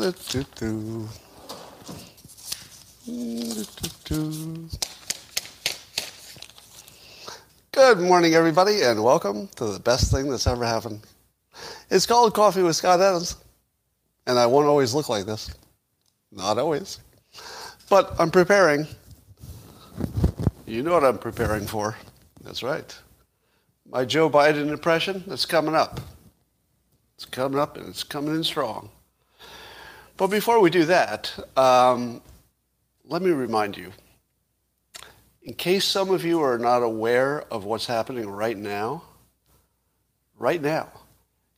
Good morning, everybody, and welcome to the best thing that's ever happened. It's called Coffee with Scott Adams, and I won't always look like this. Not always. But I'm preparing. You know what I'm preparing for. That's right. My Joe Biden impression that's coming up. It's coming up and it's coming in strong. But before we do that, um, let me remind you in case some of you are not aware of what's happening right now, right now,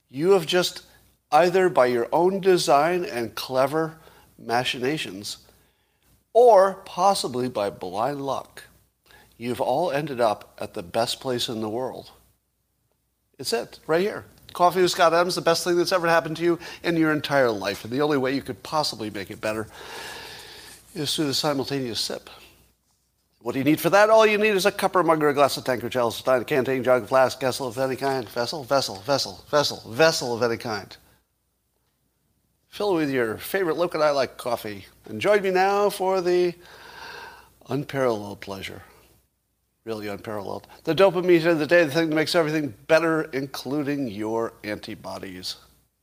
you have just either by your own design and clever machinations, or possibly by blind luck, you've all ended up at the best place in the world. It's it, right here. Coffee with Scott Adams, the best thing that's ever happened to you in your entire life. And the only way you could possibly make it better is through the simultaneous sip. What do you need for that? All you need is a cup or mug or a glass of tank or chalice, stein, canteen, jug, flask, vessel of any kind. Vessel, vessel, vessel, vessel, vessel of any kind. Fill it with your favorite look-and-I like coffee. And join me now for the unparalleled pleasure really unparalleled. The dopamine of the day, the thing that makes everything better, including your antibodies.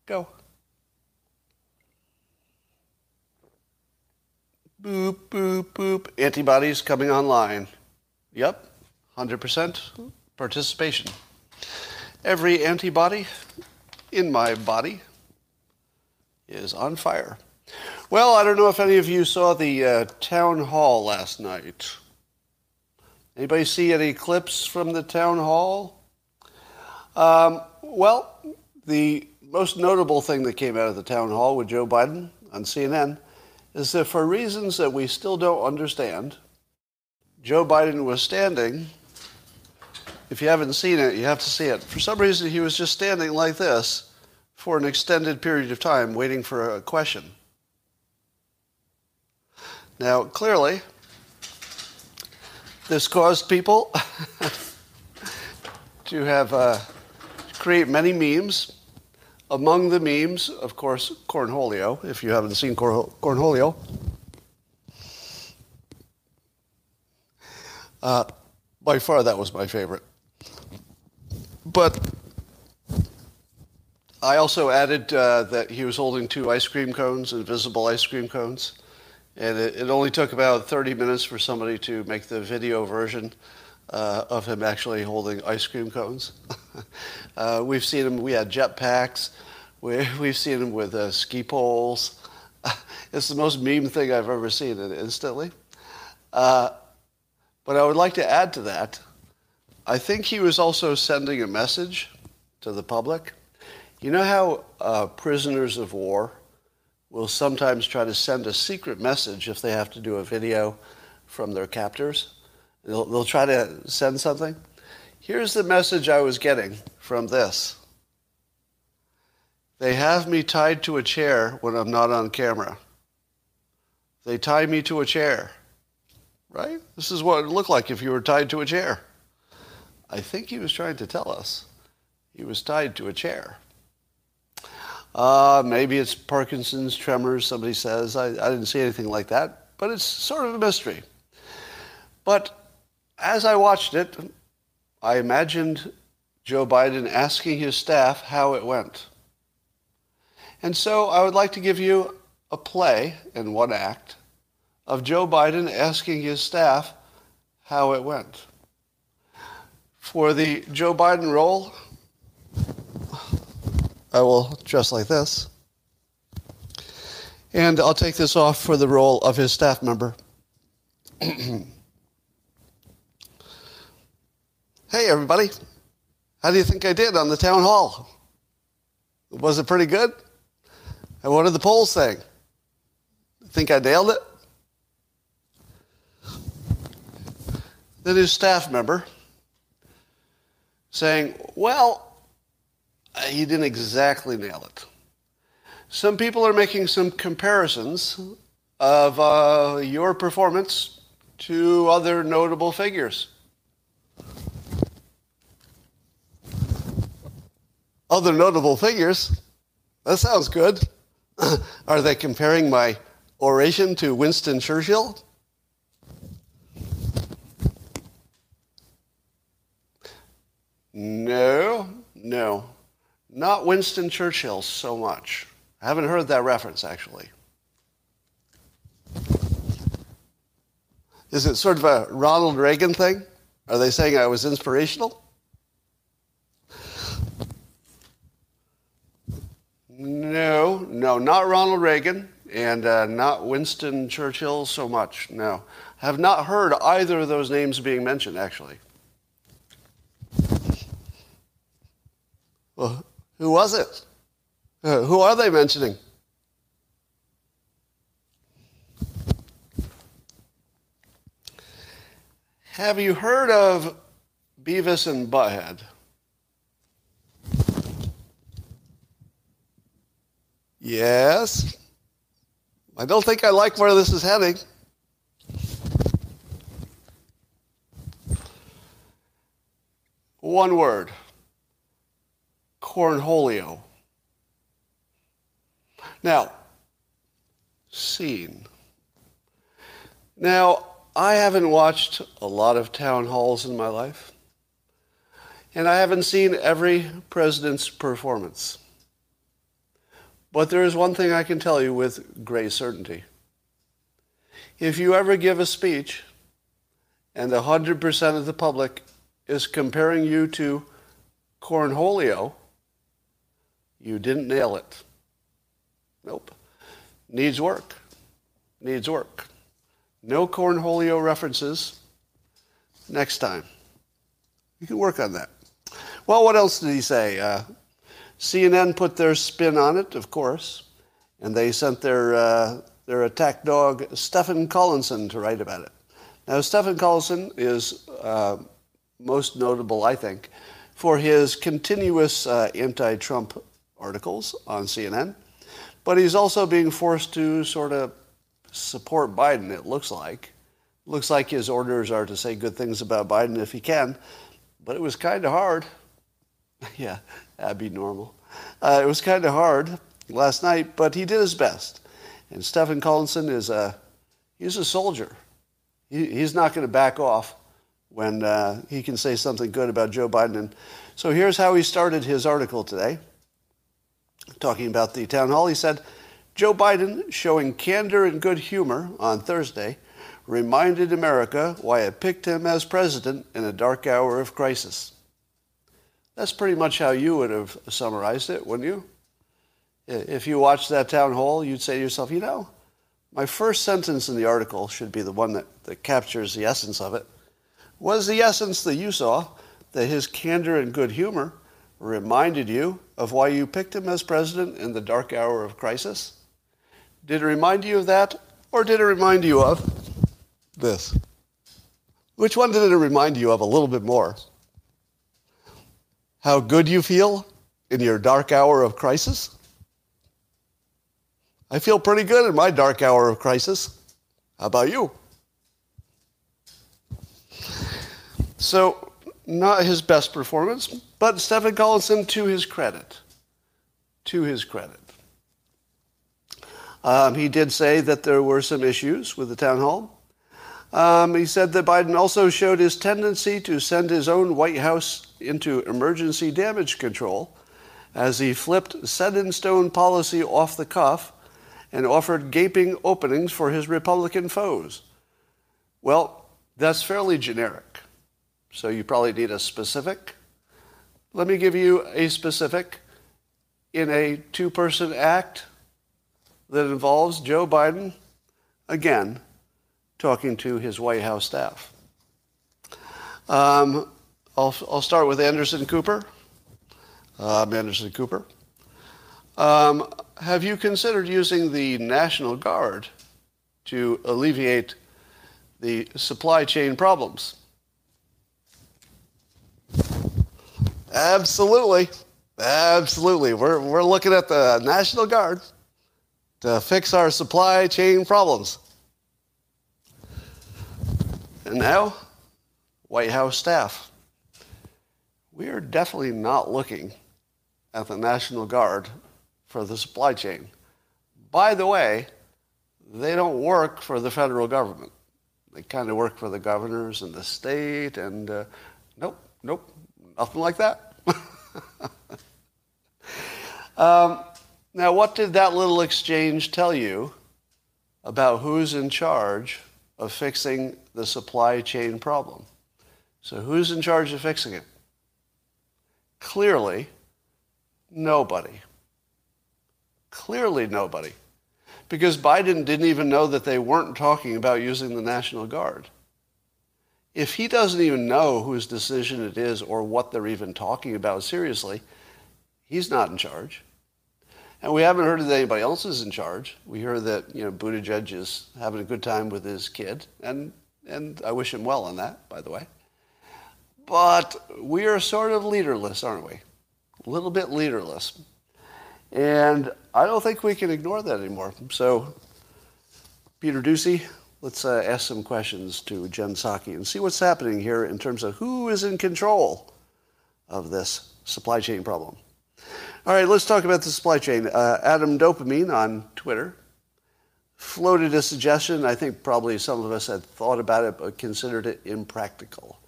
Go. Boop, boop, boop. Antibodies coming online. Yep, 100% participation. Every antibody in my body is on fire. Well, I don't know if any of you saw the uh, town hall last night. Anybody see any clips from the town hall? Um, well, the most notable thing that came out of the town hall with Joe Biden on CNN is that for reasons that we still don't understand, Joe Biden was standing. If you haven't seen it, you have to see it. For some reason, he was just standing like this for an extended period of time waiting for a question. Now, clearly, this caused people to have uh, create many memes. Among the memes, of course, Cornholio. If you haven't seen Cornholio, uh, by far that was my favorite. But I also added uh, that he was holding two ice cream cones, invisible ice cream cones. And it, it, only took about 30 minutes for somebody to make the video version uh, of him actually holding ice cream cones. uh, we've seen him, we had jetpacks, we, we've seen him with uh, ski poles. it's the most meme thing I've ever seen instantly. Uh, but I would like to add to that, I think he was also sending a message to the public. You know how uh, prisoners of war will sometimes try to send a secret message if they have to do a video from their captors. They'll, they'll try to send something. Here's the message I was getting from this. They have me tied to a chair when I'm not on camera. They tie me to a chair. Right? This is what it looked like if you were tied to a chair. I think he was trying to tell us he was tied to a chair. Uh, maybe it's Parkinson's, tremors, somebody says. I, I didn't see anything like that, but it's sort of a mystery. But as I watched it, I imagined Joe Biden asking his staff how it went. And so I would like to give you a play in one act of Joe Biden asking his staff how it went. For the Joe Biden role, I will dress like this. And I'll take this off for the role of his staff member. hey, everybody. How do you think I did on the town hall? Was it pretty good? And what did the polls say? Think I nailed it? Then his staff member saying, Well, he didn't exactly nail it. Some people are making some comparisons of uh, your performance to other notable figures. Other notable figures? That sounds good. Are they comparing my oration to Winston Churchill? No, no. Not Winston Churchill so much. I haven't heard that reference, actually. Is it sort of a Ronald Reagan thing? Are they saying I was inspirational? No, no, not Ronald Reagan and uh, not Winston Churchill so much. No. Have not heard either of those names being mentioned, actually. Well, who was it? Uh, who are they mentioning? Have you heard of Beavis and Butthead? Yes. I don't think I like where this is heading. One word. Cornholio. Now, scene. Now, I haven't watched a lot of town halls in my life, and I haven't seen every president's performance. But there is one thing I can tell you with great certainty. If you ever give a speech and 100% of the public is comparing you to Cornholio, you didn't nail it. Nope. Needs work. Needs work. No Cornholio references. Next time. You can work on that. Well, what else did he say? Uh, CNN put their spin on it, of course, and they sent their, uh, their attack dog, Stephen Collinson, to write about it. Now, Stephen Collinson is uh, most notable, I think, for his continuous uh, anti Trump articles on CNN, but he's also being forced to sort of support Biden, it looks like. Looks like his orders are to say good things about Biden if he can, but it was kind of hard. yeah, that'd be normal. Uh, it was kind of hard last night, but he did his best. And Stephen Collinson is a, he's a soldier. He, he's not going to back off when uh, he can say something good about Joe Biden. And so here's how he started his article today, talking about the town hall. He said, Joe Biden, showing candor and good humor on Thursday, reminded America why it picked him as president in a dark hour of crisis. That's pretty much how you would have summarized it, wouldn't you? If you watched that town hall, you'd say to yourself, you know, my first sentence in the article should be the one that, that captures the essence of it. Was the essence that you saw that his candor and good humor reminded you of why you picked him as president in the dark hour of crisis? Did it remind you of that, or did it remind you of this? Which one did it remind you of a little bit more? how good you feel in your dark hour of crisis? I feel pretty good in my dark hour of crisis. How about you? So, not his best performance, but Stephen Collinson, to his credit, to his credit. Um, he did say that there were some issues with the town hall. Um, he said that Biden also showed his tendency to send his own White House into emergency damage control as he flipped set in stone policy off the cuff and offered gaping openings for his Republican foes. Well, that's fairly generic. So you probably need a specific. Let me give you a specific in a two person act that involves Joe Biden, again, talking to his White House staff. Um, I'll, I'll start with Anderson Cooper. Um, Anderson Cooper. Um, have you considered using the National Guard to alleviate the supply chain problems? Absolutely. Absolutely. We're, we're looking at the National Guard to fix our supply chain problems. And now, White House staff. We are definitely not looking at the National Guard for the supply chain. By the way, they don't work for the federal government. They kind of work for the governors and the state, and uh, nope, nope, nothing like that. um, now, what did that little exchange tell you about who's in charge of fixing the supply chain problem? So, who's in charge of fixing it? Clearly, nobody. Clearly, nobody. Because Biden didn't even know that they weren't talking about using the National Guard. If he doesn't even know whose decision it is or what they're even talking about seriously, he's not in charge. And we haven't heard that anybody else is in charge. We hear that, you know, Buttigieg is having a good time with his kid, and, and I wish him well on that, by the way. But we are sort of leaderless, aren't we? A little bit leaderless. And I don't think we can ignore that anymore. So, Peter Doocy, let's uh, ask some questions to Jen Psaki and see what's happening here in terms of who is in control of this supply chain problem. All right, let's talk about the supply chain. Uh, Adam Dopamine on Twitter floated a suggestion. I think probably some of us had thought about it but considered it impractical.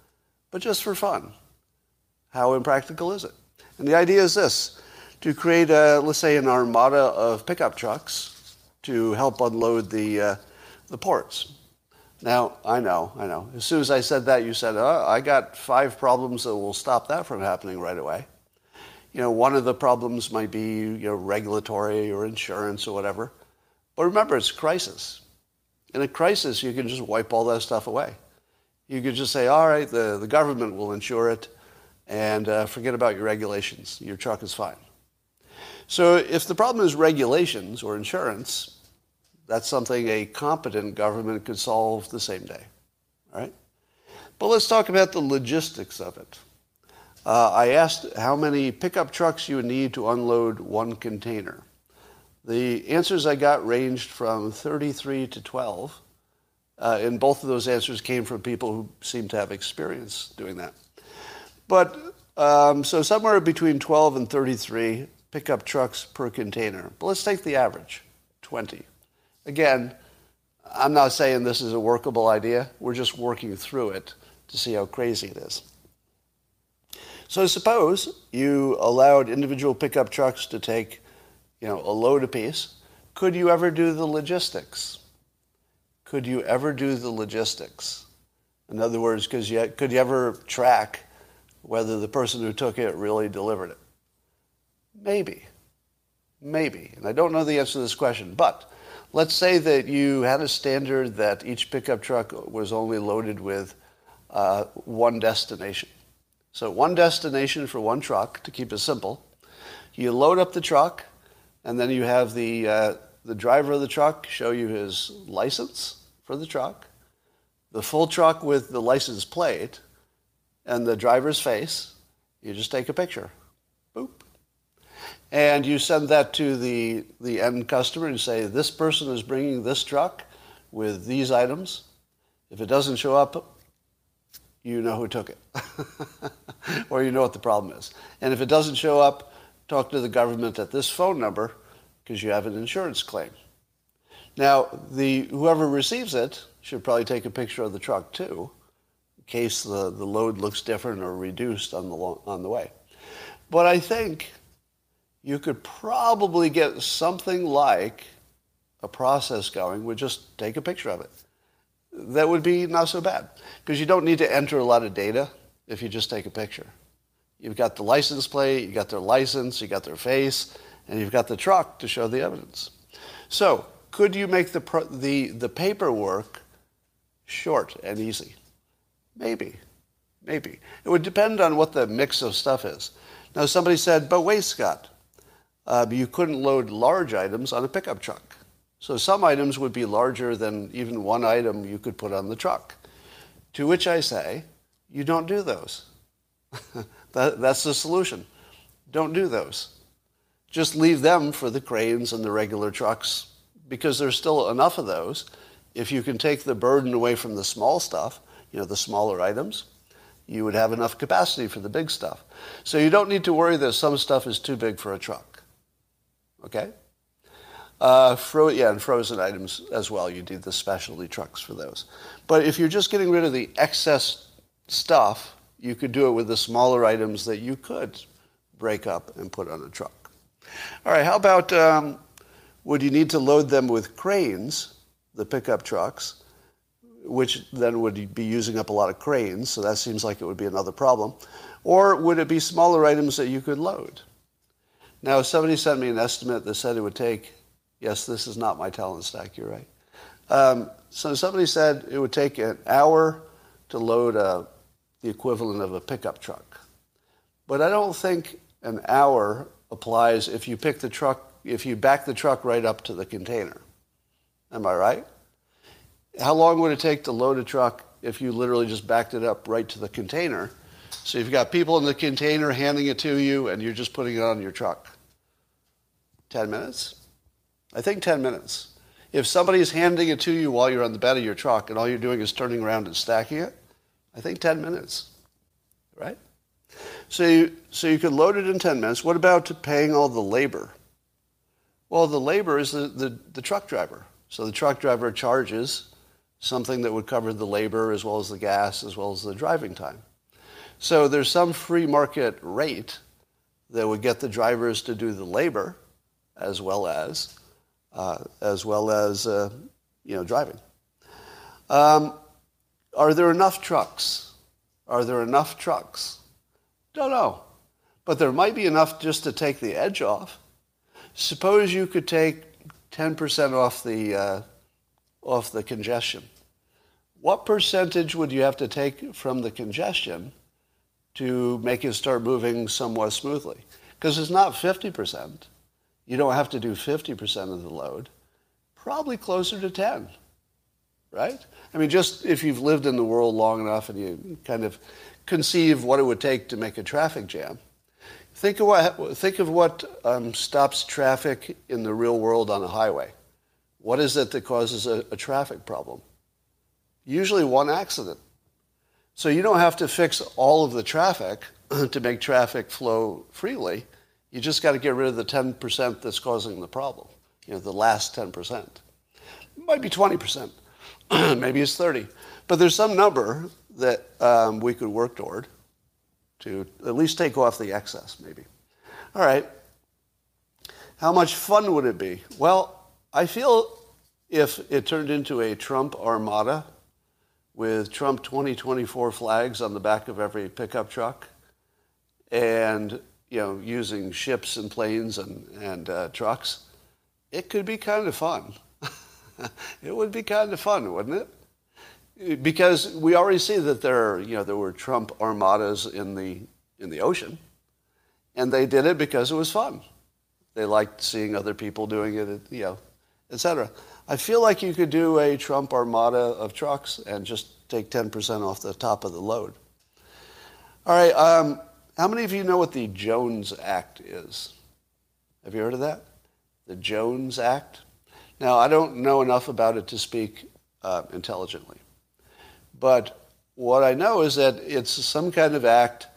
But just for fun, how impractical is it? And the idea is this to create, a, let's say, an armada of pickup trucks to help unload the, uh, the ports. Now, I know, I know. As soon as I said that, you said, oh, I got five problems that will stop that from happening right away. You know, one of the problems might be, you know, regulatory or insurance or whatever. But remember, it's a crisis. In a crisis, you can just wipe all that stuff away. You could just say, all right, the, the government will insure it, and uh, forget about your regulations. Your truck is fine. So if the problem is regulations or insurance, that's something a competent government could solve the same day. All right? But let's talk about the logistics of it. Uh, I asked how many pickup trucks you would need to unload one container. The answers I got ranged from 33 to 12, uh, and both of those answers came from people who seem to have experience doing that. But um, so somewhere between 12 and 33 pickup trucks per container. But let's take the average 20. Again, I'm not saying this is a workable idea. We're just working through it to see how crazy it is. So suppose you allowed individual pickup trucks to take, you know, a load apiece. Could you ever do the logistics? Could you ever do the logistics? In other words, could you, could you ever track whether the person who took it really delivered it? Maybe. Maybe. And I don't know the answer to this question, but let's say that you had a standard that each pickup truck was only loaded with uh, one destination. So one destination for one truck to keep it simple. You load up the truck, and then you have the, uh, the driver of the truck show you his license for the truck, the full truck with the license plate, and the driver's face. You just take a picture. And you send that to the, the end customer and say, this person is bringing this truck with these items. If it doesn't show up, you know who took it, or you know what the problem is. And if it doesn't show up, talk to the government at this phone number because you have an insurance claim. Now, the, whoever receives it should probably take a picture of the truck too, in case the, the load looks different or reduced on the, on the way. But I think you could probably get something like a process going with just take a picture of it. That would be not so bad because you don't need to enter a lot of data if you just take a picture. You've got the license plate, you've got their license, you've got their face, and you've got the truck to show the evidence. So, could you make the, the, the paperwork short and easy? Maybe. Maybe. It would depend on what the mix of stuff is. Now, somebody said, but wait, Scott, uh, you couldn't load large items on a pickup truck. So some items would be larger than even one item you could put on the truck. To which I say, you don't do those. that, that's the solution. Don't do those. Just leave them for the cranes and the regular trucks because there's still enough of those. If you can take the burden away from the small stuff, you know, the smaller items, you would have enough capacity for the big stuff. So you don't need to worry that some stuff is too big for a truck. Okay? Uh, fro- yeah, and frozen items as well. You need the specialty trucks for those. But if you're just getting rid of the excess stuff, you could do it with the smaller items that you could break up and put on a truck. All right, how about um, would you need to load them with cranes, the pickup trucks, which then would be using up a lot of cranes, so that seems like it would be another problem. Or would it be smaller items that you could load? Now, if somebody sent me an estimate that said it would take, yes, this is not my talent stack, you're right. Um, so somebody said it would take an hour to load a, the equivalent of a pickup truck. But I don't think an hour applies if you pick the truck, if you back the truck right up to the container. Am I right? How long would it take to load a truck if you literally just backed it up right to the container? So you've got people in the container handing it to you and you're just putting it on your truck. 10 minutes? I think 10 minutes. If somebody's handing it to you while you're on the bed of your truck and all you're doing is turning around and stacking it, I think 10 minutes, right? So you, so you could load it in 10 minutes. What about paying all the labor? Well, the labor is the, the, the truck driver. So the truck driver charges something that would cover the labor as well as the gas as well as the driving time. So there's some free market rate that would get the drivers to do the labor as well as uh, as well as uh, you know driving. Um, are there enough trucks? Are there enough trucks? Don't know, but there might be enough just to take the edge off. Suppose you could take 10% off the uh, off the congestion. What percentage would you have to take from the congestion to make it start moving somewhat smoothly? Because it's not 50%. You don't have to do 50% of the load. Probably closer to 10, right? I mean, just if you've lived in the world long enough and you kind of conceive what it would take to make a traffic jam, think of what, think of what um, stops traffic in the real world on a highway. What is it that causes a, a traffic problem? Usually one accident. So you don't have to fix all of the traffic to make traffic flow freely. You just got to get rid of the 10% that's causing the problem, you know, the last 10%. It might be 20%, maybe it's 30. But there's some number that um, we could work toward to at least take off the excess, maybe. All right. How much fun would it be? Well, I feel if it turned into a Trump armada with Trump 2024 flags on the back of every pickup truck and you know, using ships and planes and, and uh, trucks, it could be kind of fun. it would be kind of fun, wouldn't it? Because we already see that there, are, you know, there were Trump armadas in the in the ocean, and they did it because it was fun. They liked seeing other people doing it, you know, etc. I feel like you could do a Trump armada of trucks and just take 10% off the top of the load. All right. Um, how many of you know what the Jones Act is? Have you heard of that? The Jones Act? Now, I don't know enough about it to speak uh, intelligently. But what I know is that it's some kind of act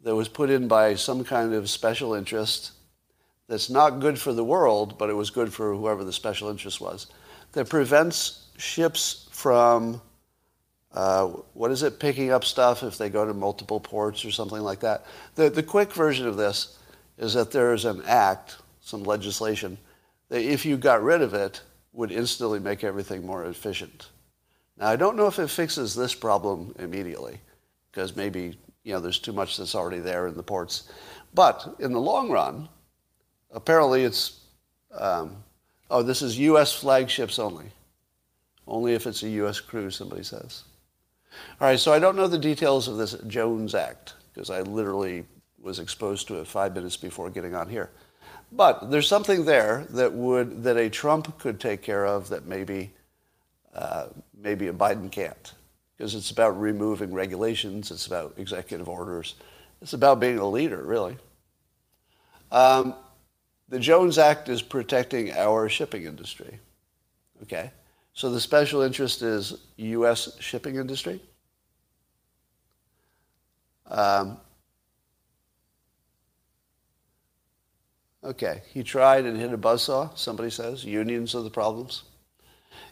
that was put in by some kind of special interest that's not good for the world, but it was good for whoever the special interest was, that prevents ships from uh, what is it, picking up stuff if they go to multiple ports or something like that. The, the quick version of this is that there's an act, some legislation, that if you got rid of it, would instantly make everything more efficient. Now, I don't know if it fixes this problem immediately, because maybe you know there's too much that's already there in the ports. But in the long run, apparently it's, um, oh, this is U.S. flagships only. Only if it's a U.S. crews, somebody says. All right, so I don't know the details of this Jones Act because I literally was exposed to it five minutes before getting on here. But there's something there that would that a Trump could take care of that maybe uh, maybe a Biden can't because it's about removing regulations, it's about executive orders, it's about being a leader, really. Um, the Jones Act is protecting our shipping industry. Okay, so the special interest is U.S. shipping industry. Um, Okay, he tried and hit a buzzsaw, somebody says. Unions are the problems.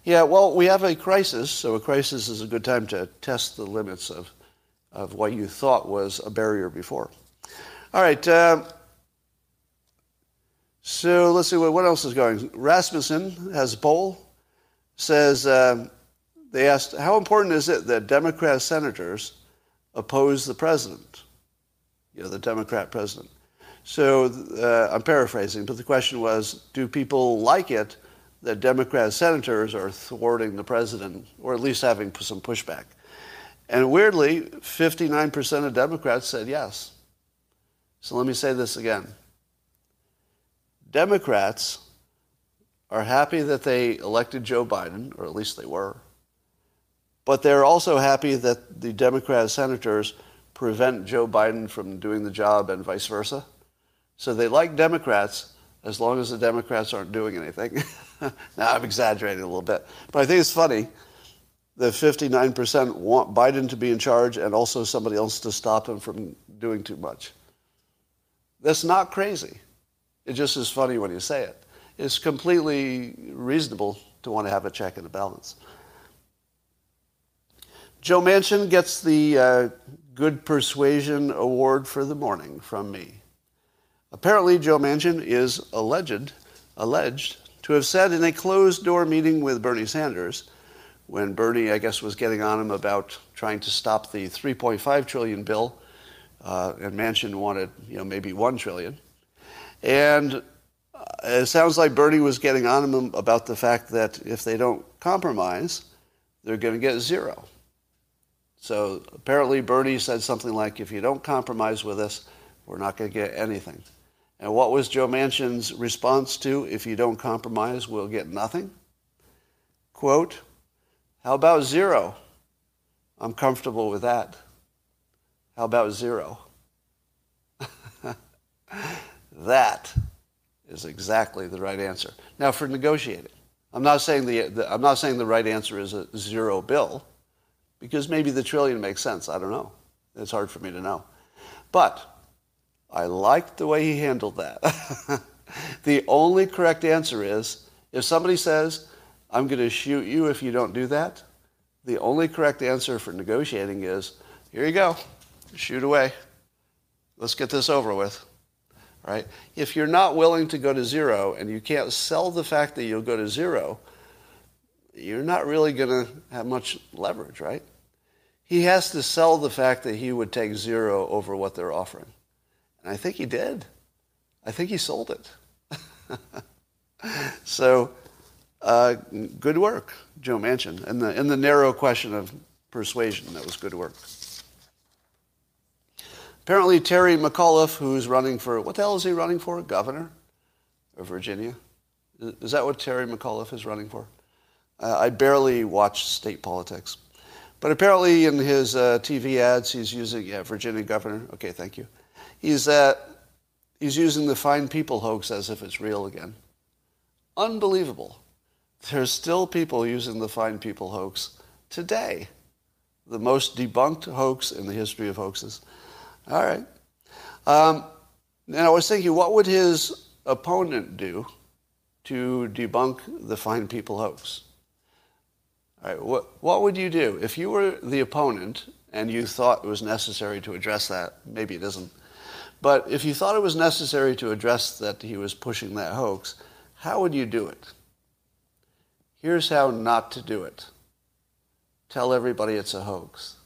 Yeah, well, we have a crisis, so a crisis is a good time to test the limits of, of what you thought was a barrier before. All right, uh, so let's see what, what else is going. Rasmussen has a poll, says uh, they asked, how important is it that Democrat senators oppose the president? You know, the Democrat president. So uh, I'm paraphrasing, but the question was, do people like it that Democrat senators are thwarting the president, or at least having some pushback? And weirdly, 59% of Democrats said yes. So let me say this again. Democrats are happy that they elected Joe Biden, or at least they were. But they're also happy that the Democrat senators prevent Joe Biden from doing the job and vice versa. So they like Democrats as long as the Democrats aren't doing anything. now I'm exaggerating a little bit. But I think it's funny that 59% want Biden to be in charge and also somebody else to stop him from doing too much. That's not crazy. It just is funny when you say it. It's completely reasonable to want to have a check and a balance. Joe Manchin gets the uh, Good Persuasion Award for the morning from me. Apparently, Joe Manchin is alleged, alleged to have said in a closed door meeting with Bernie Sanders, when Bernie, I guess, was getting on him about trying to stop the 3.5 trillion bill, uh, and Manchin wanted, you know, maybe 1 trillion. And Uh, it sounds like Bernie was getting on him about the fact that if they don't compromise, they're going to get zero. So apparently Bernie said something like, if you don't compromise with us, we're not going to get anything. And what was Joe Manchin's response to, if you don't compromise, we'll get nothing? Quote, how about zero? I'm comfortable with that. How about zero? that is exactly the right answer. Now, for negotiating, I'm not saying the, the, I'm not saying the right answer is a zero bill because maybe the trillion makes sense. I don't know. It's hard for me to know. But I liked the way he handled that. the only correct answer is if somebody says, I'm going to shoot you if you don't do that, the only correct answer for negotiating is, here you go, shoot away. Let's get this over with. Right? If you're not willing to go to zero and you can't sell the fact that you'll go to zero, you're not really going to have much leverage, right? He has to sell the fact that he would take zero over what they're offering. And I think he did. I think he sold it. so, uh, good work, Joe Manchin. In the, in the narrow question of persuasion, that was good work. Apparently, Terry McAuliffe, who's running for, what the hell is he running for? Governor of Virginia? Is that what Terry McAuliffe is running for? Uh, I barely watch state politics. But apparently, in his uh, TV ads, he's using, yeah, Virginia governor. Okay, thank you. He's, uh, he's using the fine people hoax as if it's real again. Unbelievable. There's still people using the fine people hoax today. The most debunked hoax in the history of hoaxes. All right. Um, and I was thinking, what would his opponent do to debunk the fine people hoax? All right, what, what would you do if you were the opponent and you thought it was necessary to address that? Maybe it isn't. But if you thought it was necessary to address that he was pushing that hoax, how would you do it? Here's how not to do it. Tell everybody it's a hoax.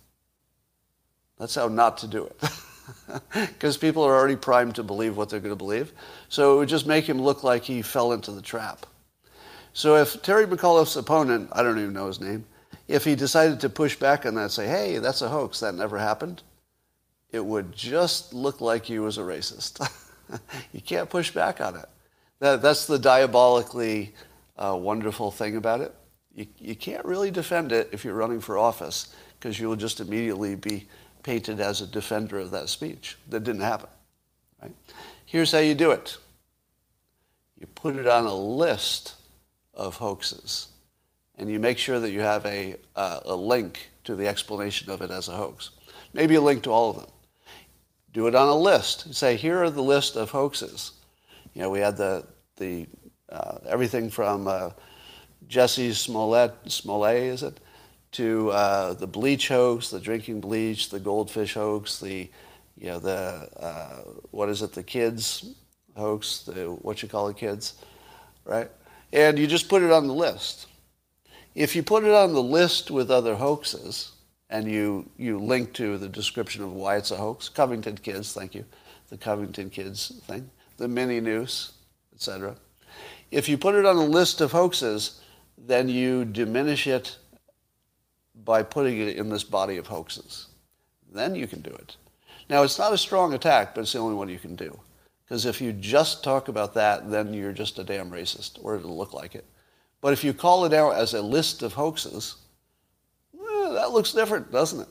That's how not to do it. Because people are already primed to believe what they're going to believe. So it would just make him look like he fell into the trap. So if Terry McAuliffe's opponent, I don't even know his name, if he decided to push back on that, say, hey, that's a hoax, that never happened, it would just look like he was a racist. you can't push back on it. That, that's the diabolically uh, wonderful thing about it. You, you can't really defend it if you're running for office because you will just immediately be painted as a defender of that speech. That didn't happen. Right? Here's how you do it. You put it on a list of hoaxes. And you make sure that you have a, uh, a link to the explanation of it as a hoax. Maybe a link to all of them. Do it on a list. Say, here are the list of hoaxes. You know, we had the the uh, everything from uh, Jesse Smollett, Smollett, is it, to uh, the bleach hoax, the drinking bleach, the goldfish hoax, the you know the uh, what is it, the kids hoax, the what you call the kids, right? And you just put it on the list. If you put it on the list with other hoaxes, and you you link to the description of why it's a hoax, Covington kids, thank you, the Covington kids thing, the mini noose, etc. If you put it on a list of hoaxes, then you diminish it by putting it in this body of hoaxes. Then you can do it. Now, it's not a strong attack, but it's the only one you can do. Because if you just talk about that, then you're just a damn racist, or it'll look like it. But if you call it out as a list of hoaxes, that looks different, doesn't it?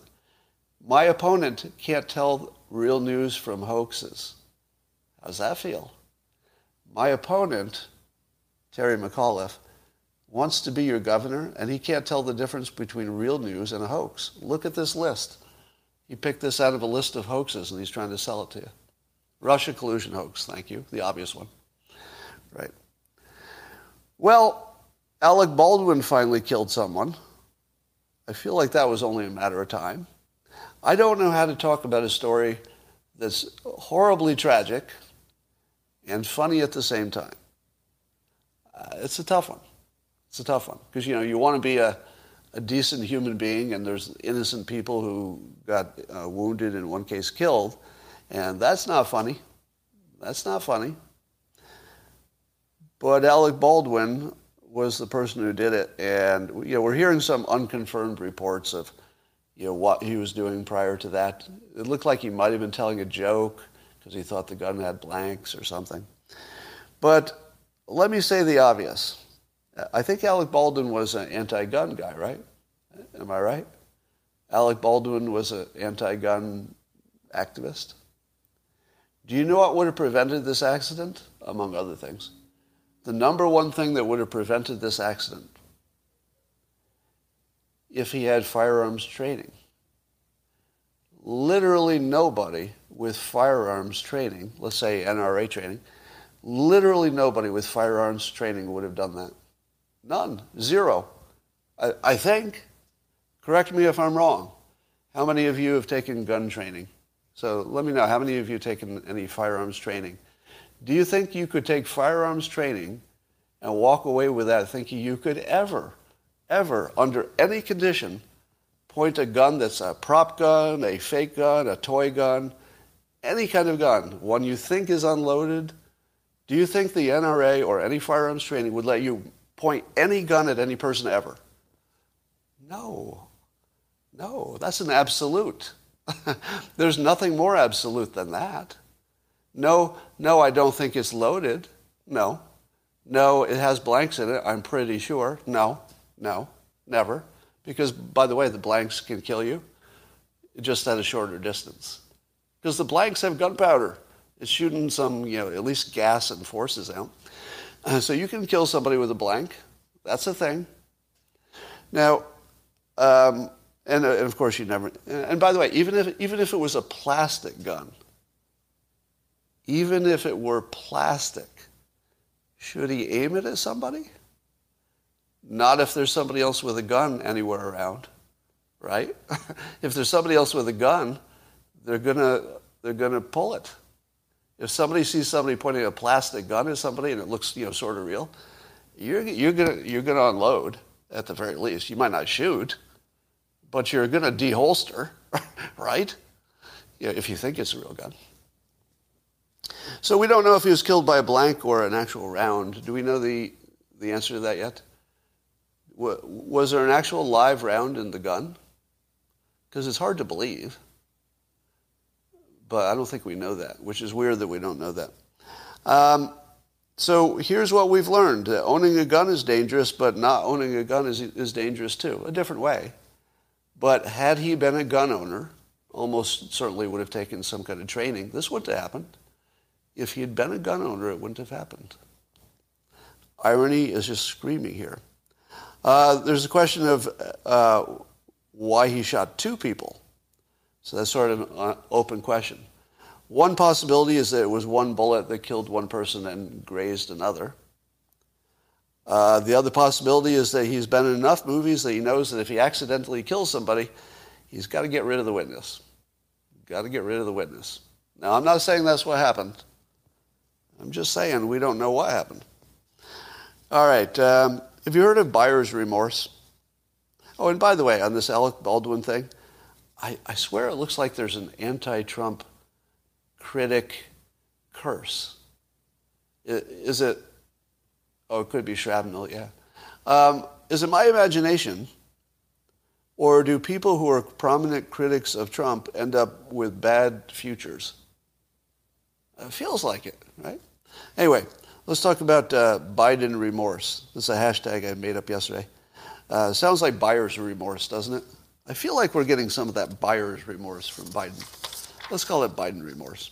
My opponent can't tell real news from hoaxes. How's that feel? My opponent, Terry McAuliffe, wants to be your governor, and he can't tell the difference between real news and a hoax. Look at this list. He picked this out of a list of hoaxes, and he's trying to sell it to you. Russia collusion hoax, thank you, the obvious one. Right. Well, Alec Baldwin finally killed someone. I feel like that was only a matter of time. I don't know how to talk about a story that's horribly tragic and funny at the same time. Uh, it's a tough one. It's a tough one because you know you want to be a, a decent human being, and there's innocent people who got uh, wounded in one case killed, and that's not funny. That's not funny. But Alec Baldwin was the person who did it, and you know we're hearing some unconfirmed reports of you know what he was doing prior to that. It looked like he might have been telling a joke because he thought the gun had blanks or something. But let me say the obvious. I think Alec Baldwin was an anti-gun guy, right? Am I right? Alec Baldwin was an anti-gun activist. Do you know what would have prevented this accident? Among other things. The number one thing that would have prevented this accident if he had firearms training. Literally nobody with firearms training, let's say NRA training, literally nobody with firearms training would have done that. None. Zero. I, I think. Correct me if I'm wrong. How many of you have taken gun training? So let me know. How many of you have taken any firearms training? Do you think you could take firearms training and walk away with that thinking you could ever, ever, under any condition, point a gun that's a prop gun, a fake gun, a toy gun, any kind of gun, one you think is unloaded? Do you think the NRA or any firearms training would let you point any gun at any person ever. No. No, that's an absolute. There's nothing more absolute than that. No, no, I don't think it's loaded. No. No, it has blanks in it, I'm pretty sure. No, no, never. Because, by the way, the blanks can kill you just at a shorter distance. Because the blanks have gunpowder. It's shooting some, you know, at least gas and forces out. Uh, so you can kill somebody with a blank. That's a thing. Now, um, and, uh, and, of course you never. And by the way, even if even if it was a plastic gun, even if it were plastic, should he aim it at somebody? Not if there's somebody else with a gun anywhere around, right? if there's somebody else with a gun, they're gonna they're gonna pull it. If somebody sees somebody pointing a plastic gun at somebody and it looks, you know, sort of real, you're, you're going you're gonna unload at the very least. You might not shoot, but you're going to deholster, right? You know, if you think it's a real gun. So we don't know if he was killed by a blank or an actual round. Do we know the, the answer to that yet? Was there an actual live round in the gun? Because it's hard to believe. But I don't think we know that, which is weird that we don't know that. Um, so here's what we've learned. owning a gun is dangerous, but not owning a gun is, is dangerous too, a different way. But had he been a gun owner, almost certainly would have taken some kind of training. This wouldn't have happened. If he had been a gun owner, it wouldn't have happened. Irony is just screaming here. Uh, there's a question of uh, why he shot two people. So that's sort of an open question. One possibility is that it was one bullet that killed one person and grazed another. Uh, the other possibility is that he's been in enough movies that he knows that if he accidentally kills somebody, he's got to get rid of the witness. Got to get rid of the witness. Now, I'm not saying that's what happened. I'm just saying we don't know what happened. All right. Um, have you heard of buyer's remorse? Oh, and by the way, on this Alec Baldwin thing, I, I swear it looks like there's an anti-Trump critic curse. Is it? Oh, it could be shrapnel. Yeah. Um, is it my imagination, or do people who are prominent critics of Trump end up with bad futures? It feels like it, right? Anyway, let's talk about uh, Biden remorse. This is a hashtag I made up yesterday. Uh, sounds like buyer's remorse, doesn't it? I feel like we're getting some of that buyer's remorse from Biden. Let's call it Biden remorse.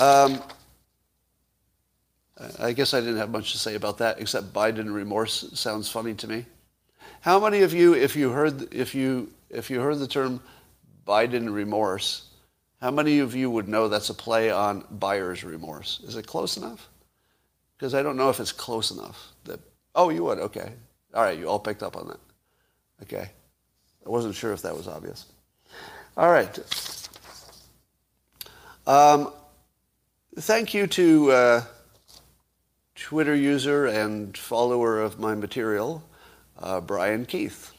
Um, I guess I didn't have much to say about that, except Biden remorse sounds funny to me. How many of you, if you heard, if you, if you heard the term Biden remorse, how many of you would know that's a play on buyer's remorse? Is it close enough? Because I don't know if it's close enough. That oh, you would. Okay, all right. You all picked up on that. Okay, I wasn't sure if that was obvious. All right. Um, thank you to uh, Twitter user and follower of my material, uh, Brian Keith.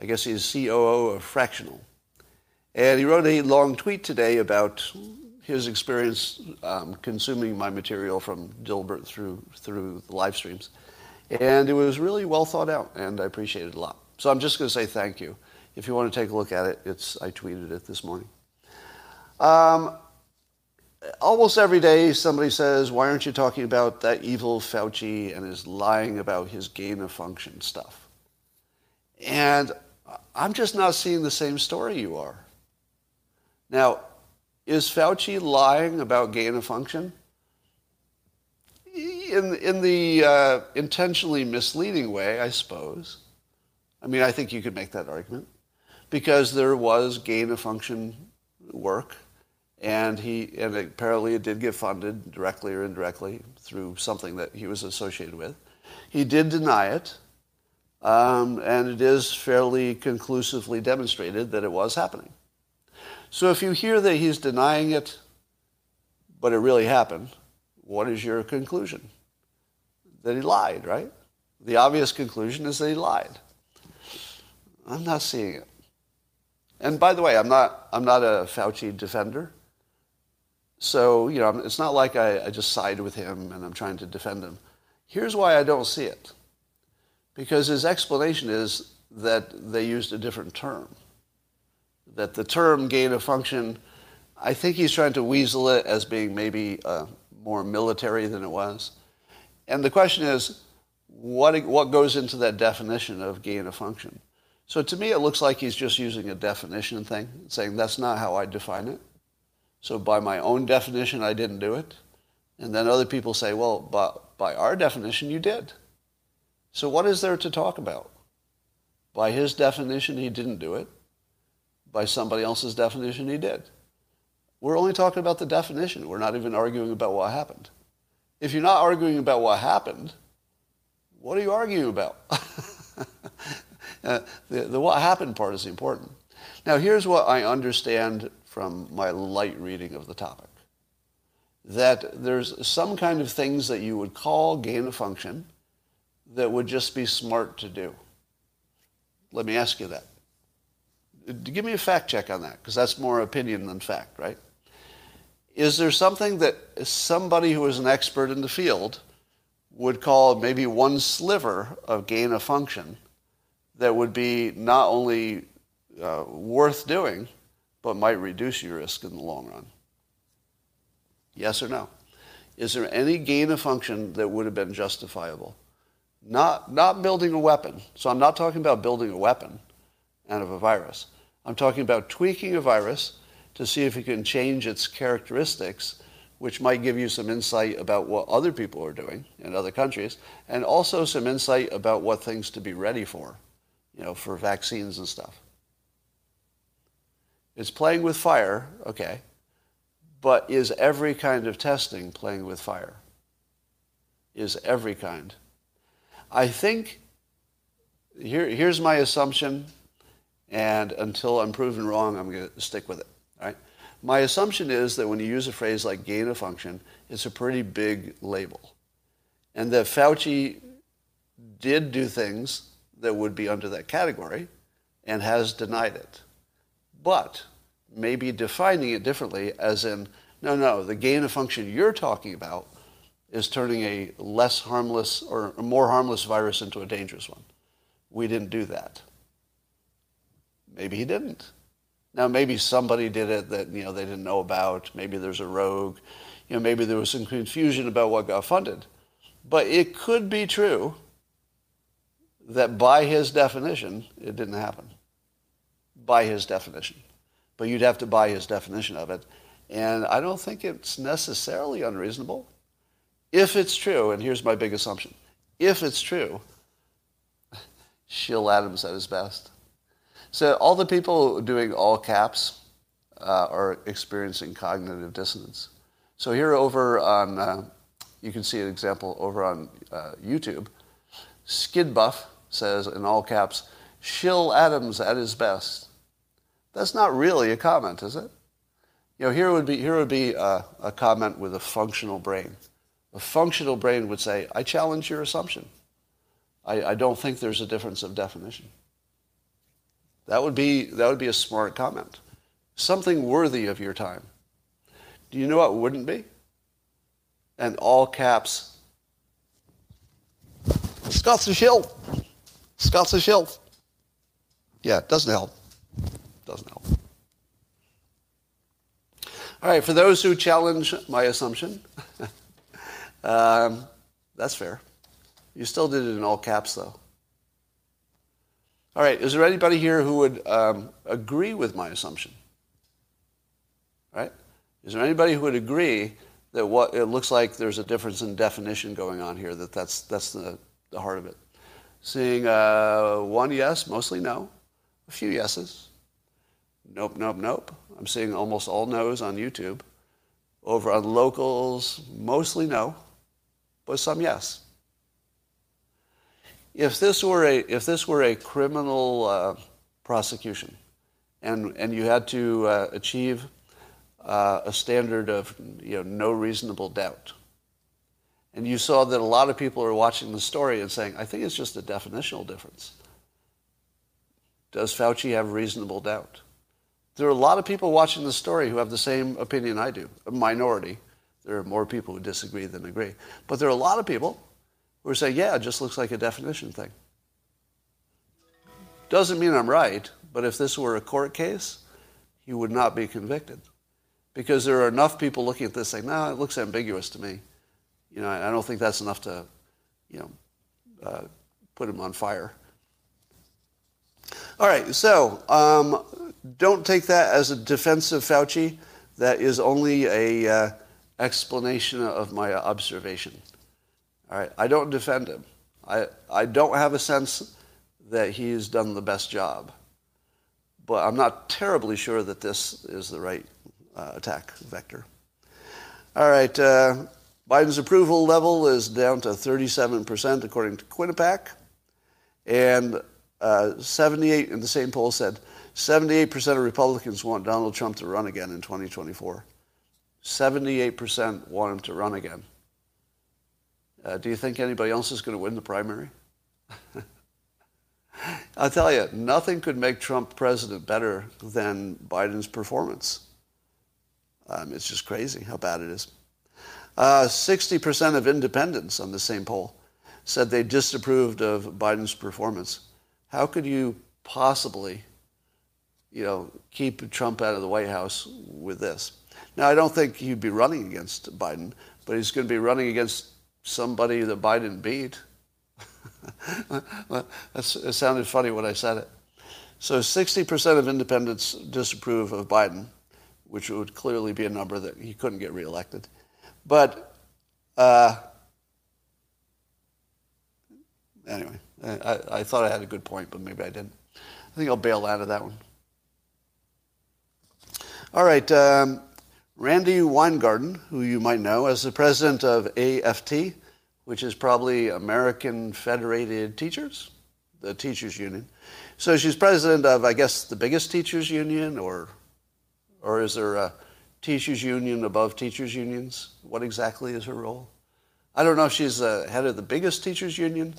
I guess he's COO of Fractional. And he wrote a long tweet today about his experience um, consuming my material from Dilbert through, through the live streams. And it was really well thought out, and I appreciate it a lot. So I'm just going to say thank you. If you want to take a look at it, it's, I tweeted it this morning. Um, almost every day somebody says, why aren't you talking about that evil Fauci and his lying about his gain of function stuff? And I'm just not seeing the same story you are. Now, is Fauci lying about gain of function? In, in the uh, intentionally misleading way, I suppose. I mean, I think you could make that argument because there was gain of function work, and he and apparently it did get funded directly or indirectly through something that he was associated with. He did deny it, um, and it is fairly conclusively demonstrated that it was happening. So if you hear that he's denying it, but it really happened, what is your conclusion? That he lied, right? The obvious conclusion is that he lied. I'm not seeing it. And by the way, I'm not, I'm not a Fauci defender. So, you know, it's not like I, I just side with him and I'm trying to defend him. Here's why I don't see it. Because his explanation is that they used a different term that the term gain of function, I think he's trying to weasel it as being maybe uh, more military than it was. And the question is, what, what goes into that definition of gain of function? So to me, it looks like he's just using a definition thing, saying that's not how I define it. So by my own definition, I didn't do it. And then other people say, well, by, by our definition, you did. So what is there to talk about? By his definition, he didn't do it by somebody else's definition, he did. We're only talking about the definition. We're not even arguing about what happened. If you're not arguing about what happened, what are you arguing about? uh, the, the what happened part is important. Now, here's what I understand from my light reading of the topic. That there's some kind of things that you would call gain of function that would just be smart to do. Let me ask you that give me a fact check on that, because that's more opinion than fact, right? Is there something that somebody who is an expert in the field would call maybe one sliver of gain of function that would be not only uh, worth doing, but might reduce your risk in the long run? Yes or no? Is there any gain of function that would have been justifiable? Not, not building a weapon. So I'm not talking about building a weapon out of a virus. I'm talking about tweaking a virus to see if it can change its characteristics, which might give you some insight about what other people are doing in other countries, and also some insight about what things to be ready for, you know, for vaccines and stuff. It's playing with fire, okay. But is every kind of testing playing with fire? Is every kind? I think here, here's my assumption, and until I'm proven wrong, I'm going to stick with it. All right? My assumption is that when you use a phrase like gain of function, it's a pretty big label. And that Fauci did do things that would be under that category and has denied it. But maybe defining it differently, as in, no, no, the gain of function you're talking about is turning a less harmless or more harmless virus into a dangerous one. We didn't do that. Maybe he didn't. Now, maybe somebody did it that you know they didn't know about. Maybe there's a rogue. You know, maybe there was some confusion about what got funded. But it could be true that by his definition, it didn't happen. By his definition. But you'd have to buy his definition of it. And I don't think it's necessarily unreasonable. If it's true, and here's my big assumption if it's true, Shill Adams at his best. So all the people doing all caps uh, are experiencing cognitive dissonance. So here over on, uh, you can see an example over on uh, YouTube. Skid Buff says in all caps, Shill Adams at his best. That's not really a comment, is it? You know, here would be, here would be a, a comment with a functional brain. A functional brain would say, I challenge your assumption. I, I don't think there's a difference of definition. That would be, that would be a smart comment. Something worthy of your time. Do you know what wouldn't be? And all caps. Scott's a shield. Scott's a shield. Yeah, it doesn't help. Doesn't help. All right, for those who challenge my assumption, um, that's fair. You still did it in all caps, though. All right, is there anybody here who would um, agree with my assumption? Right? Is there anybody who would agree that what it looks like there's a difference in definition going on here, that that's, that's the, the heart of it? Seeing uh, one yes, mostly no, a few yeses. Nope, nope, nope. I'm seeing almost all no's on YouTube. Over on locals, mostly no, but some yes. If this were a, if this were a criminal uh, prosecution and, and you had to uh, achieve uh, a standard of you know, no reasonable doubt, and you saw that a lot of people are watching the story and saying, I think it's just a definitional difference. Does Fauci have reasonable doubt? There are a lot of people watching the story who have the same opinion I do, a minority. There are more people who disagree than agree. But there are a lot of people who are saying, yeah, it just looks like a definition thing. Doesn't mean I'm right, but if this were a court case, he would not be convicted. Because there are enough people looking at this saying, no, it looks ambiguous to me. You know, I don't think that's enough to, you know, uh, put him on fire. All right, so um, don't take that as a defense of Fauci. That is only a uh, explanation of my observation. All right, I don't defend him. I, I don't have a sense that he's done the best job. But I'm not terribly sure that this is the right uh, attack vector. All right, uh, Biden's approval level is down to 37% according to Quinnipiac. And uh, 78 in the same poll said 78% of Republicans want Donald Trump to run again in 2024. 78% want him to run again. Uh, do you think anybody else is going to win the primary? I'll tell you, nothing could make Trump president better than Biden's performance. Um, it's just crazy how bad it is. Uh, 60% of independents on the same poll said they disapproved of Biden's performance. How could you possibly, you know, keep Trump out of the White House with this? Now, I don't think he'd be running against Biden, but he's going to be running against somebody that Biden beat. It sounded funny when I said it. So 60% of independents disapprove of Biden, which would clearly be a number that he couldn't get reelected. But uh, anyway, I, I thought I had a good point, but maybe I didn't. I think I'll bail out of that one. All right. Um, Randi Weingarten, who you might know as the president of AFT, which is probably American Federated Teachers, the teachers union. So she's president of, I guess, the biggest teachers union, or, or is there a teachers union above teachers unions? What exactly is her role? I don't know if she's the head of the biggest teachers union,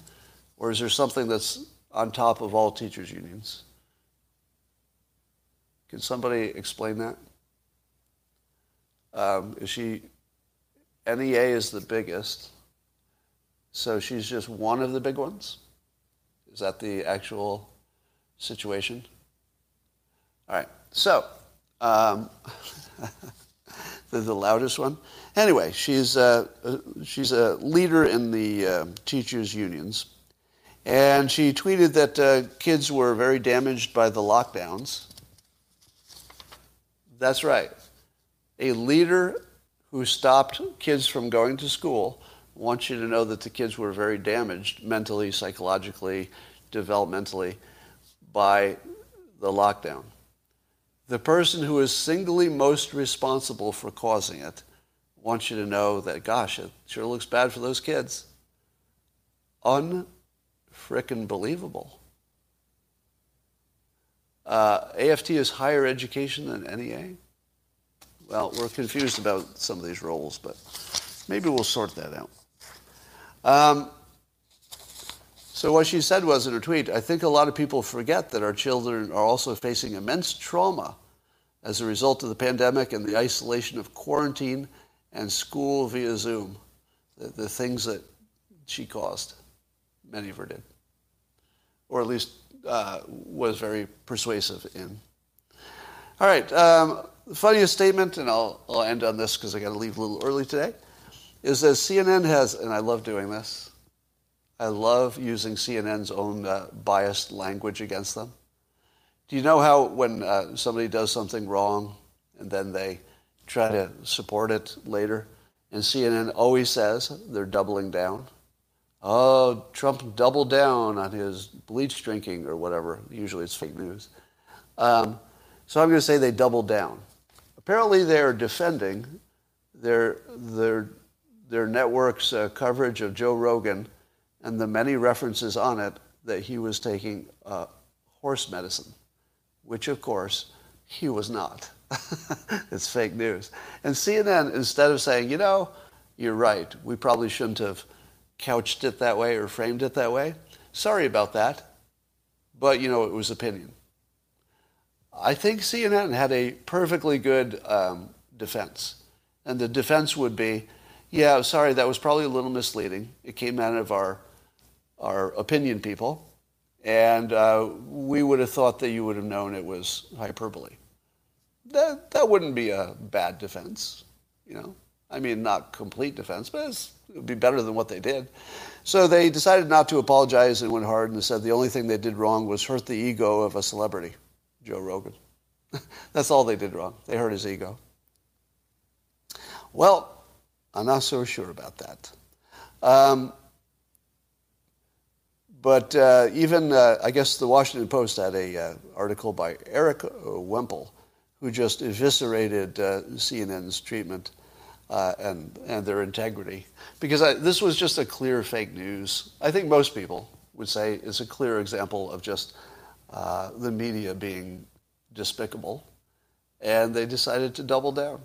or is there something that's on top of all teachers unions? Can somebody explain that? Um, is she NEA is the biggest, so she's just one of the big ones. Is that the actual situation? All right. So, um, the, loudest one. Anyway, she's a, she's a leader in the uh, teachers' unions. And she tweeted that uh, kids were very damaged by the lockdowns. That's right. A leader who stopped kids from going to school wants you to know that the kids were very damaged mentally, psychologically, developmentally by the lockdown. The person who is singly most responsible for causing it wants you to know that, gosh, it sure looks bad for those kids. Unfrickin' believable. Uh, AFT is higher education than NEA. Well, we're confused about some of these roles, but maybe we'll sort that out. Um, so what she said was in her tweet, I think a lot of people forget that our children are also facing immense trauma as a result of the pandemic and the isolation of quarantine and school via Zoom, the, the things that she caused. Many of her did, or at least uh, was very persuasive in. All right, um, the funniest statement, and I'll, I'll end on this because I got to leave a little early today, is that CNN has, and I love doing this, I love using CNN's own uh, biased language against them. Do you know how when uh, somebody does something wrong and then they try to support it later, and CNN always says they're doubling down? Oh, Trump doubled down on his bleach drinking or whatever. Usually it's fake news. Um, so I'm going to say they doubled down. Apparently they're defending their, their, their network's uh, coverage of Joe Rogan and the many references on it that he was taking uh, horse medicine which of course he was not. it's fake news. And CNN, instead of saying, you know, you're right, we probably shouldn't have couched it that way or framed it that way, sorry about that, but you know, it was opinion. I think CNN had a perfectly good um, defense. And the defense would be, yeah, sorry, that was probably a little misleading. It came out of our, our opinion people. And uh, we would have thought that you would have known it was hyperbole. That, that wouldn't be a bad defense, you know. I mean, not complete defense, but it would be better than what they did. So they decided not to apologize and went hard and said the only thing they did wrong was hurt the ego of a celebrity, Joe Rogan. That's all they did wrong. They hurt his ego. Well, I'm not so sure about that. Um, but uh, even, uh, I guess the Washington Post had a uh, article by Erik Wemple, who just eviscerated uh, CNN's treatment uh, and, and their integrity. Because I, this was just a clear fake news. I think most people would say it's a clear example of just uh, the media being despicable. And they decided to double down.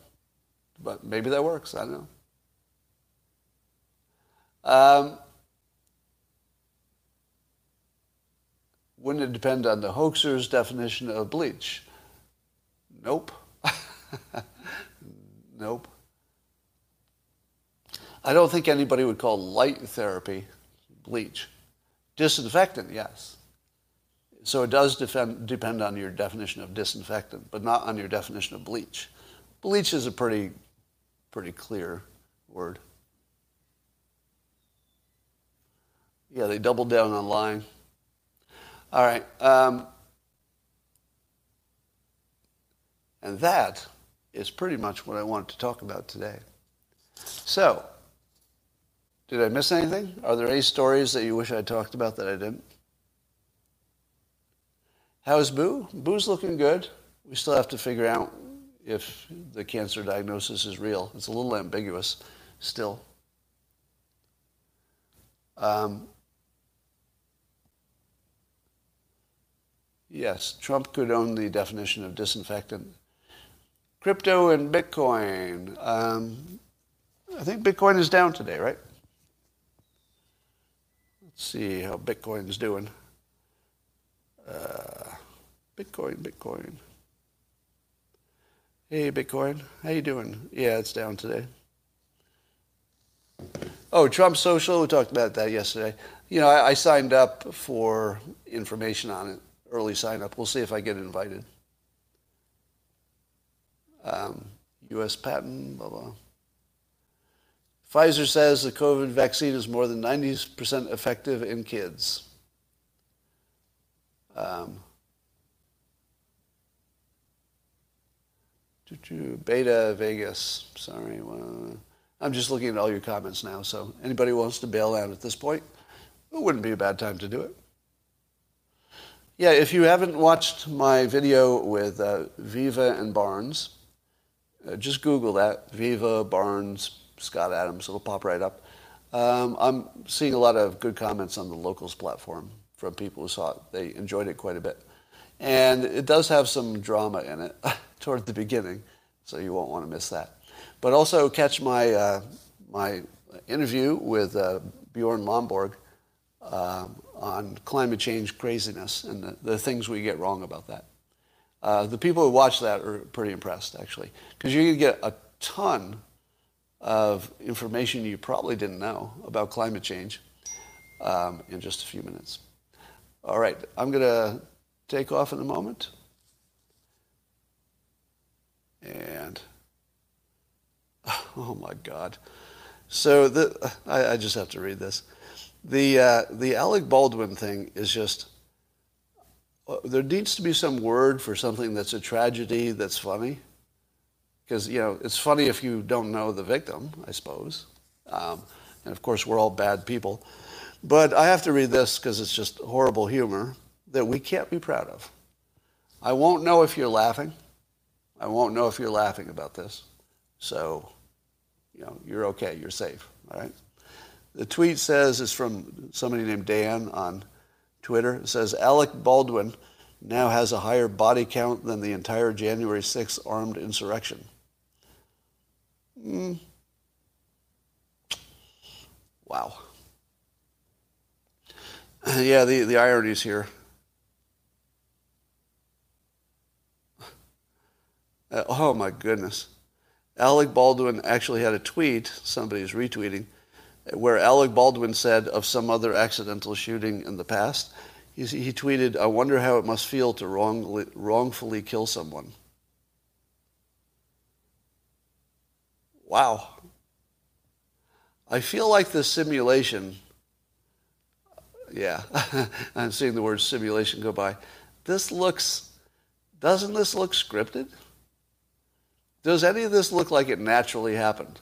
But maybe that works. I don't know. Um, Wouldn't it depend on the hoaxer's definition of bleach? Nope. nope. I don't think anybody would call light therapy bleach. Disinfectant, yes. So it does defend, depend on your definition of disinfectant, but not on your definition of bleach. Bleach is a pretty, pretty clear word. Yeah, they doubled down on lying. All right. Um, and that is pretty much what I wanted to talk about today. So, did I miss anything? Are there any stories that you wish I talked about that I didn't? How's Boo? Boo's looking good. We still have to figure out if the cancer diagnosis is real. It's a little ambiguous still. Um, yes, Trump could own the definition of disinfectant. Crypto and Bitcoin. Um, I think Bitcoin is down today, right? Let's see how Bitcoin's doing. Uh, Bitcoin, Bitcoin. Hey, Bitcoin, how you doing? Yeah, it's down today. Oh, Trump Social, we talked about that yesterday. You know, I, I signed up for information on it, early sign up. We'll see if I get invited. Um, U.S. patent, blah, blah. Pfizer says the COVID vaccine is more than 90% effective in kids. Um, Beta Vegas. Sorry. I'm just looking at all your comments now. So anybody wants to bail out at this point, it wouldn't be a bad time to do it. Yeah, if you haven't watched my video with uh, Viva and Barnes, uh, just Google that Viva Barnes Scott Adams. It'll pop right up. Um, I'm seeing a lot of good comments on the locals platform from people who saw it. They enjoyed it quite a bit. And it does have some drama in it toward the beginning, so you won't want to miss that. But also catch my, uh, my interview with uh, Bjorn Lomborg uh, on climate change craziness and the, the, things we get wrong about that. Uh, the people who watch that are pretty impressed, actually, because you get a ton of information you probably didn't know about climate change um, in just a few minutes. All right, I'm going to take off in a moment. And, oh my God. So the, I, I just have to read this. The, uh, the Alec Baldwin thing is just, uh, there needs to be some word for something that's a tragedy that's funny. Because, you know, it's funny if you don't know the victim, I suppose. Um, and of course, we're all bad people. But I have to read this because it's just horrible humor that we can't be proud of. I won't know if you're laughing. I won't know if you're laughing about this. So, you know, you're okay. You're safe. All right. The tweet says it's from somebody named Dan on Twitter. It says Alec Baldwin now has a higher body count than the entire January 6th armed insurrection. Mm. Wow. Yeah, the, the ironies here. Uh, oh my goodness. Alec Baldwin actually had a tweet, somebody's retweeting, where Alec Baldwin said of some other accidental shooting in the past, he, he tweeted, I wonder how it must feel to wrongly, wrongfully kill someone. Wow. I feel like the simulation, yeah, I'm seeing the word simulation go by. This looks, doesn't this look scripted? Does any of this look like it naturally happened?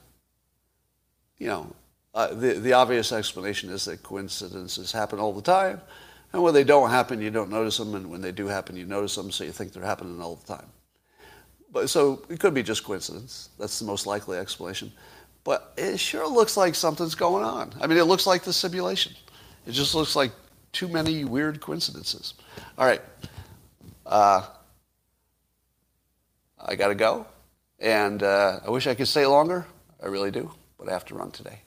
You know, uh, the, the obvious explanation is that coincidences happen all the time. And when they don't happen, you don't notice them. And when they do happen, you notice them, so you think they're happening all the time. But, so it could be just coincidence. That's the most likely explanation. But it sure looks like something's going on. I mean, it looks like the simulation. It just looks like too many weird coincidences. All right. Uh, I got to go. And uh, I wish I could stay longer. I really do. But I have to run today.